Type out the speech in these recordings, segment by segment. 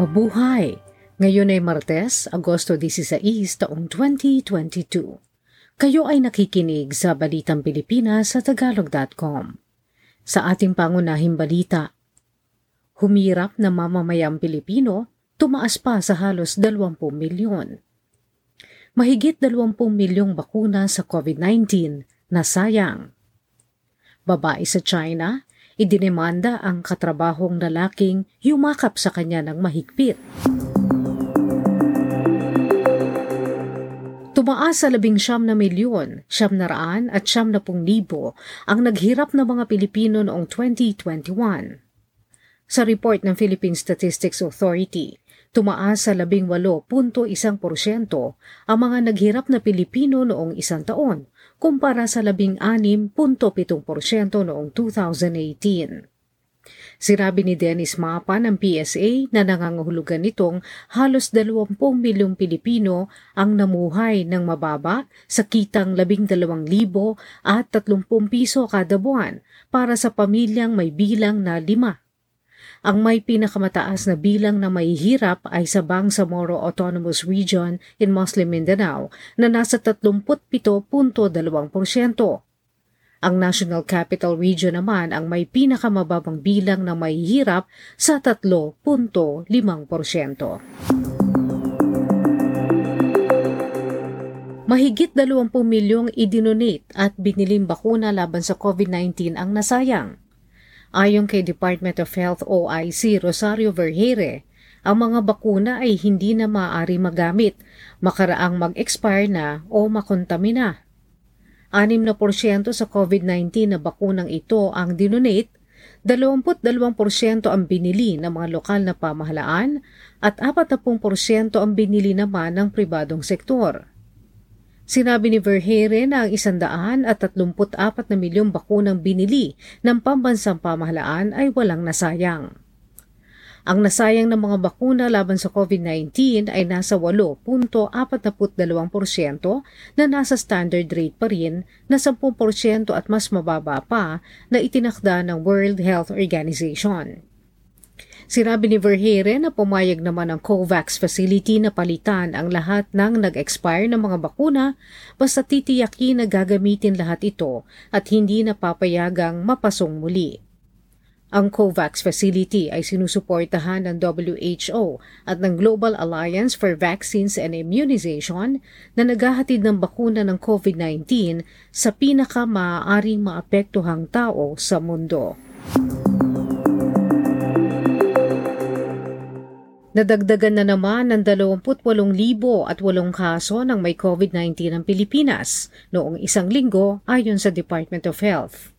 Mabuhay! Ngayon ay Martes, Agosto 16, taong 2022. Kayo ay nakikinig sa Balitang Pilipinas sa Tagalog.com. Sa ating pangunahing balita, humirap na mamamayang Pilipino, tumaas pa sa halos 20 milyon. Mahigit 20 milyong bakuna sa COVID-19 na sayang. Babae sa China, idinemanda ang katrabahong lalaking yumakap sa kanya ng mahigpit. Tumaas sa labing siyam na milyon, siyam na raan at siyam na pung libo ang naghirap na mga Pilipino noong 2021. Sa report ng Philippine Statistics Authority, tumaas sa 18.1% ang mga naghirap na Pilipino noong isang taon kumpara sa 16.7% noong 2018. Sinabi ni Dennis Mapa ng PSA na nangangahulugan nitong halos 20 milyong Pilipino ang namuhay ng mababa sa kitang 12,000 at 30 piso kada buwan para sa pamilyang may bilang na lima. Ang may pinakamataas na bilang na mahihirap ay sa Bangsamoro Autonomous Region in Muslim Mindanao na nasa 37.2%. Ang National Capital Region naman ang may pinakamababang bilang na mahihirap sa 3.5%. Mahigit 20 milyong idinonate at biniling bakuna laban sa COVID-19 ang nasayang. Ayon kay Department of Health OIC Rosario Vergere, ang mga bakuna ay hindi na maaari magamit, makaraang mag-expire na o makontamina. 6% sa COVID-19 na bakunang ito ang dinonate, 22% ang binili ng mga lokal na pamahalaan at 40% ang binili naman ng pribadong sektor. Sinabi ni Verheere na ang isandaan at 34 na milyong bakunang binili ng pambansang pamahalaan ay walang nasayang. Ang nasayang ng mga bakuna laban sa COVID-19 ay nasa 8.42% na nasa standard rate pa rin na 10% at mas mababa pa na itinakda ng World Health Organization. Sinabi ni Verheere na pumayag naman ang COVAX facility na palitan ang lahat ng nag-expire ng mga bakuna basta titiyakin na gagamitin lahat ito at hindi napapayagang mapasong muli. Ang COVAX facility ay sinusuportahan ng WHO at ng Global Alliance for Vaccines and Immunization na naghahatid ng bakuna ng COVID-19 sa pinaka-maaaring maapektuhang tao sa mundo. Nadagdagan na naman ng 28,000 at 8 kaso ng may COVID-19 ng Pilipinas noong isang linggo ayon sa Department of Health.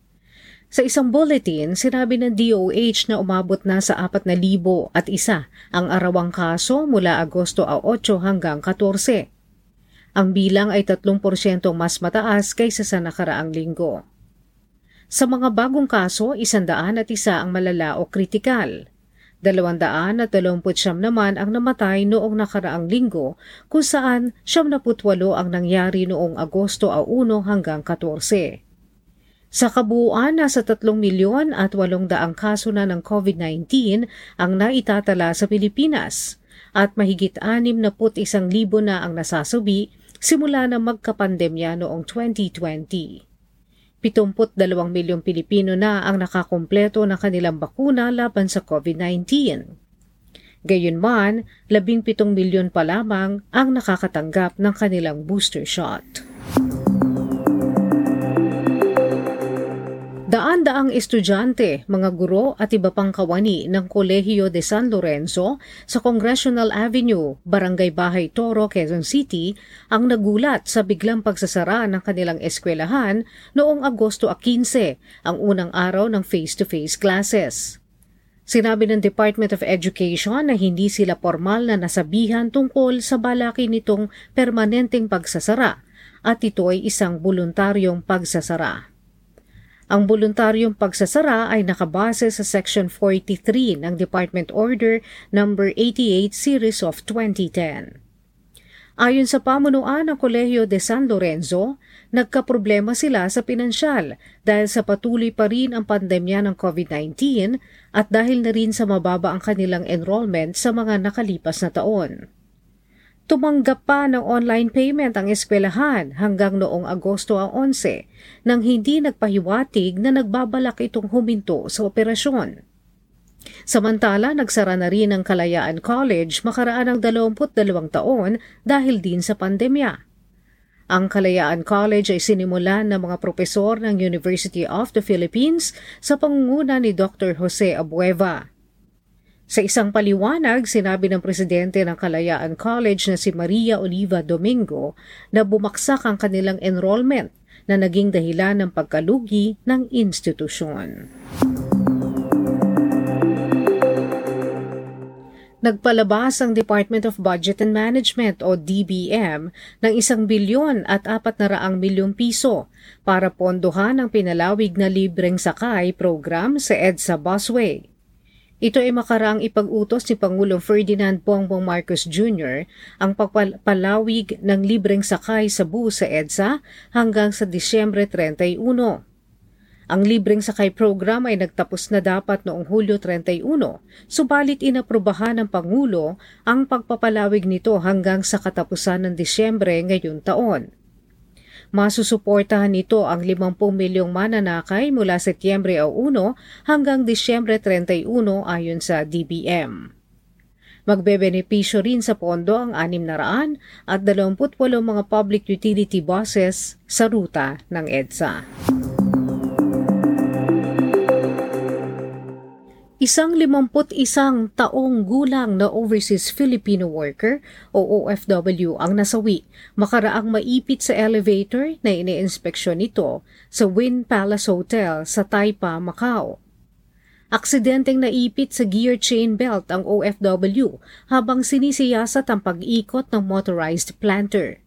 Sa isang bulletin, sinabi ng DOH na umabot na sa 4,000 at isa ang arawang kaso mula Agosto 8 hanggang 14. Ang bilang ay 3% mas mataas kaysa sa nakaraang linggo. Sa mga bagong kaso, isandaan at isa ang malala o kritikal. Dalawandaan at dalawamputsyam naman ang namatay noong nakaraang linggo kung saan siyam na putwalo ang nangyari noong Agosto 1 hanggang 14. Sa kabuuan, nasa 3 milyon at 800 kaso na ng COVID-19 ang naitatala sa Pilipinas at mahigit 61,000 na ang nasasabi simula na magkapandemya noong 2020. 72 milyong Pilipino na ang nakakumpleto ng kanilang bakuna laban sa COVID-19. Gayunman, 17 milyon pa lamang ang nakakatanggap ng kanilang booster shot. Daan-daang estudyante, mga guro at iba pang kawani ng Kolehiyo de San Lorenzo sa Congressional Avenue, Barangay Bahay Toro, Quezon City ang nagulat sa biglang pagsasara ng kanilang eskwelahan noong Agosto 15, ang unang araw ng face-to-face classes. Sinabi ng Department of Education na hindi sila formal na nasabihan tungkol sa balaki nitong permanenteng pagsasara at ito ay isang voluntaryong pagsasara. Ang voluntaryong pagsasara ay nakabase sa Section 43 ng Department Order No. 88 Series of 2010. Ayon sa pamunuan ng Kolehiyo de San Lorenzo, nagkaproblema sila sa pinansyal dahil sa patuloy pa rin ang pandemya ng COVID-19 at dahil na rin sa mababa ang kanilang enrollment sa mga nakalipas na taon. Tumanggap pa ng online payment ang eskwelahan hanggang noong Agosto ang 11 nang hindi nagpahiwatig na nagbabalak itong huminto sa operasyon. Samantala, nagsara na rin ang Kalayaan College makaraan ng 22 taon dahil din sa pandemya. Ang Kalayaan College ay sinimulan ng mga propesor ng University of the Philippines sa pangunguna ni Dr. Jose Abueva. Sa isang paliwanag, sinabi ng presidente ng Kalayaan College na si Maria Oliva Domingo na bumaksak ang kanilang enrollment na naging dahilan ng pagkalugi ng institusyon. Nagpalabas ang Department of Budget and Management o DBM ng isang bilyon at apat na raang milyong piso para pondohan ang pinalawig na libreng sakay program sa EDSA Busway. Ito ay makaraang ipag-utos ni Pangulong Ferdinand Bongbong Marcos Jr. ang pagpalawig ng libreng sakay sa bus sa EDSA hanggang sa Disyembre 31. Ang libreng sakay program ay nagtapos na dapat noong Hulyo 31, subalit inaprubahan ng Pangulo ang pagpapalawig nito hanggang sa katapusan ng Disyembre ngayon taon. Masusuportahan nito ang 50 milyong mananakay mula Setyembre 1 hanggang Disyembre 31 ayon sa DBM. Magbebenepisyo rin sa pondo ang 600 at 28 mga public utility buses sa ruta ng EDSA. Isang limamput isang taong gulang na overseas Filipino worker o OFW ang nasawi makaraang maipit sa elevator na iniinspeksyon nito sa Win Palace Hotel sa Taipa, Macau. Aksidenteng naipit sa gear chain belt ang OFW habang sinisiyasat ang pag-ikot ng motorized planter.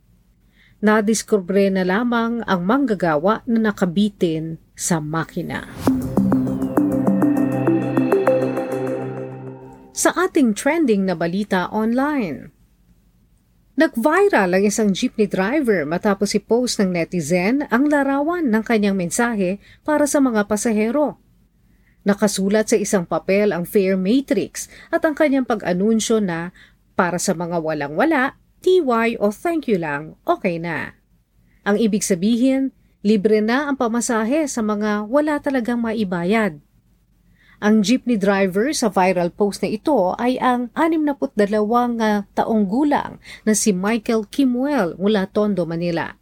Nadiskubre na lamang ang manggagawa na nakabitin sa makina. Sa ating trending na balita online. Nag-viral ang isang jeepney driver matapos i-post ng netizen ang larawan ng kanyang mensahe para sa mga pasahero. Nakasulat sa isang papel ang fare matrix at ang kanyang pag-anunsyo na para sa mga walang-wala, TY o thank you lang, okay na. Ang ibig sabihin, libre na ang pamasahe sa mga wala talagang maibayad. Ang jeepney driver sa viral post na ito ay ang 62 uh, taong gulang na si Michael Kimwell mula Tondo, Manila.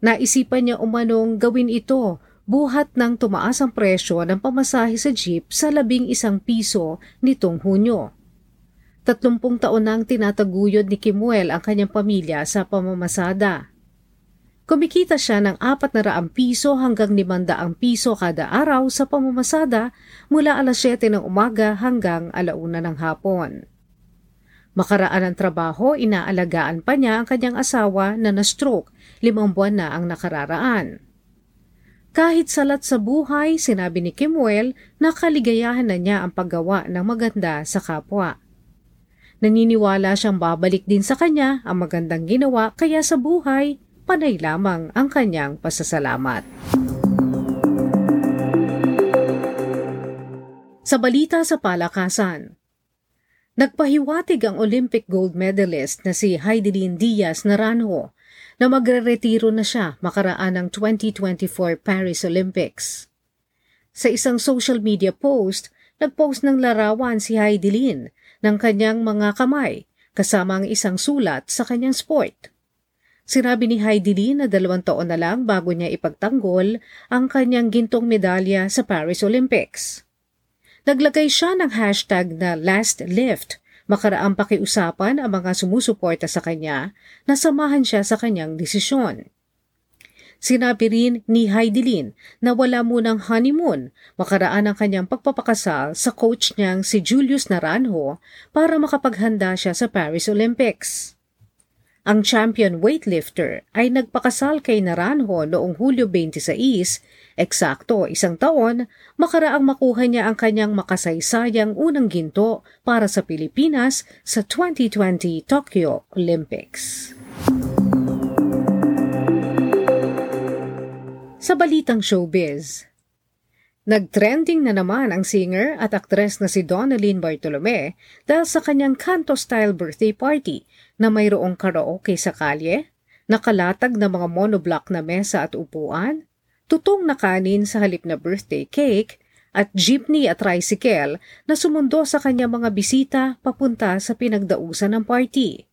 Naisipan niya umanong gawin ito buhat ng tumaas ang presyo ng pamasahe sa jeep sa labing isang piso nitong Hunyo. Tatlumpung taon nang tinataguyod ni Kimuel ang kanyang pamilya sa pamamasada. Kumikita siya ng 400 piso hanggang 500 piso kada araw sa pamamasada mula alas 7 ng umaga hanggang alauna ng hapon. Makaraan ng trabaho, inaalagaan pa niya ang kanyang asawa na na-stroke, limang buwan na ang nakararaan. Kahit salat sa buhay, sinabi ni Kimuel na kaligayahan na niya ang paggawa ng maganda sa kapwa. Naniniwala siyang babalik din sa kanya ang magandang ginawa kaya sa buhay, panay lamang ang kanyang pasasalamat. Sa balita sa palakasan, Nagpahiwatig ang Olympic gold medalist na si Heidelin Diaz Naranjo na magre-retiro na siya makaraan ng 2024 Paris Olympics. Sa isang social media post, nagpost ng larawan si Heidelin ng kanyang mga kamay kasama ang isang sulat sa kanyang sport. Sinabi ni Heidi Lee na dalawang taon na lang bago niya ipagtanggol ang kanyang gintong medalya sa Paris Olympics. Naglagay siya ng hashtag na Last Lift makaraang pakiusapan ang mga sumusuporta sa kanya na samahan siya sa kanyang desisyon. Sinabi rin ni Heidelin na wala munang honeymoon makaraan ang kanyang pagpapakasal sa coach niyang si Julius Naranjo para makapaghanda siya sa Paris Olympics. Ang champion weightlifter ay nagpakasal kay Naranjo noong Hulyo 26, eksakto isang taon, makaraang makuha niya ang kanyang makasaysayang unang ginto para sa Pilipinas sa 2020 Tokyo Olympics. Sa balitang showbiz, Nagtrending na naman ang singer at aktres na si Donalyn Bartolome dahil sa kanyang kanto-style birthday party na mayroong karaoke sa kalye, nakalatag na mga monoblock na mesa at upuan, tutong na kanin sa halip na birthday cake, at jeepney at tricycle na sumundo sa kanyang mga bisita papunta sa pinagdausan ng party.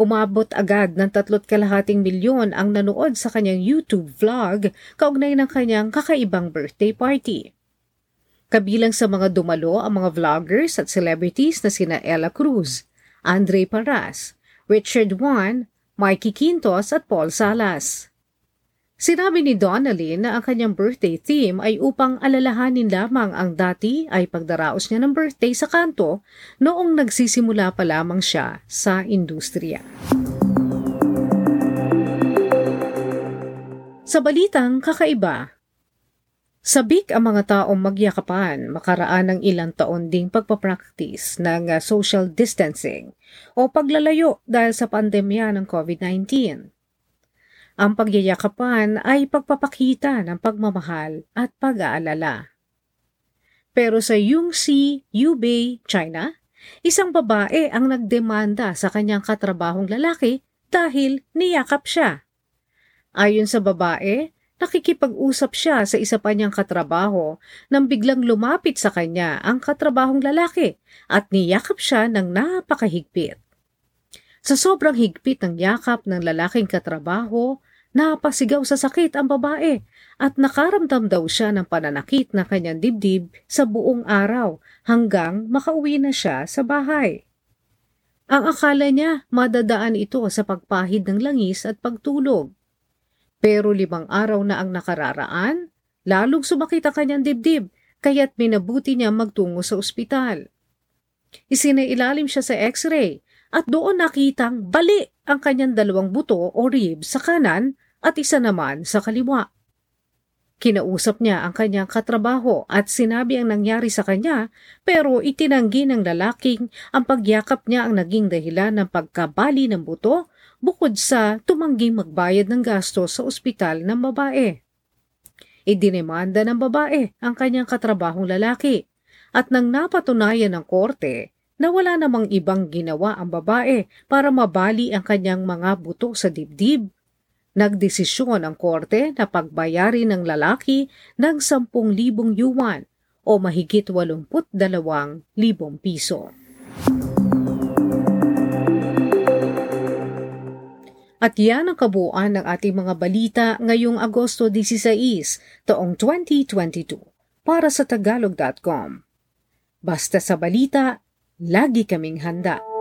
Umabot agad ng tatlot kalahating milyon ang nanood sa kanyang YouTube vlog kaugnay ng kanyang kakaibang birthday party. Kabilang sa mga dumalo ang mga vloggers at celebrities na sina Ella Cruz, Andre Paras, Richard Juan, Mikey Quintos at Paul Salas. Sinabi ni Donnelly na ang kanyang birthday theme ay upang alalahanin lamang ang dati ay pagdaraos niya ng birthday sa kanto noong nagsisimula pa lamang siya sa industriya. Sa balitang kakaiba, Sabik ang mga taong magyakapan makaraan ng ilang taon ding pagpapractice ng uh, social distancing o paglalayo dahil sa pandemya ng COVID-19. Ang pagyayakapan ay pagpapakita ng pagmamahal at pag-aalala. Pero sa Yungsi, Yubei, China, isang babae ang nagdemanda sa kanyang katrabahong lalaki dahil niyakap siya. Ayon sa babae, nakikipag-usap siya sa isa pa niyang katrabaho nang biglang lumapit sa kanya ang katrabahong lalaki at niyakap siya ng napakahigpit. Sa sobrang higpit ng yakap ng lalaking katrabaho, napasigaw sa sakit ang babae at nakaramdam daw siya ng pananakit na kanyang dibdib sa buong araw hanggang makauwi na siya sa bahay. Ang akala niya madadaan ito sa pagpahid ng langis at pagtulog. Pero limang araw na ang nakararaan, lalong sumakit ang kanyang dibdib kaya't minabuti niya magtungo sa ospital. Isinailalim siya sa x-ray at doon nakitang bali ang kanyang dalawang buto o ribs sa kanan at isa naman sa kaliwa. Kinausap niya ang kanyang katrabaho at sinabi ang nangyari sa kanya pero itinanggi ng lalaking ang pagyakap niya ang naging dahilan ng pagkabali ng buto bukod sa tumangging magbayad ng gasto sa ospital ng babae. Idinemanda ng babae ang kanyang katrabahong lalaki at nang napatunayan ng korte na wala namang ibang ginawa ang babae para mabali ang kanyang mga buto sa dibdib. Nagdesisyon ang korte na pagbayarin ng lalaki ng 10,000 yuan o mahigit 82,000 piso. At yan ang kabuuan ng ating mga balita ngayong Agosto 16, taong 2022 para sa tagalog.com. Basta sa balita, lagi kaming handa.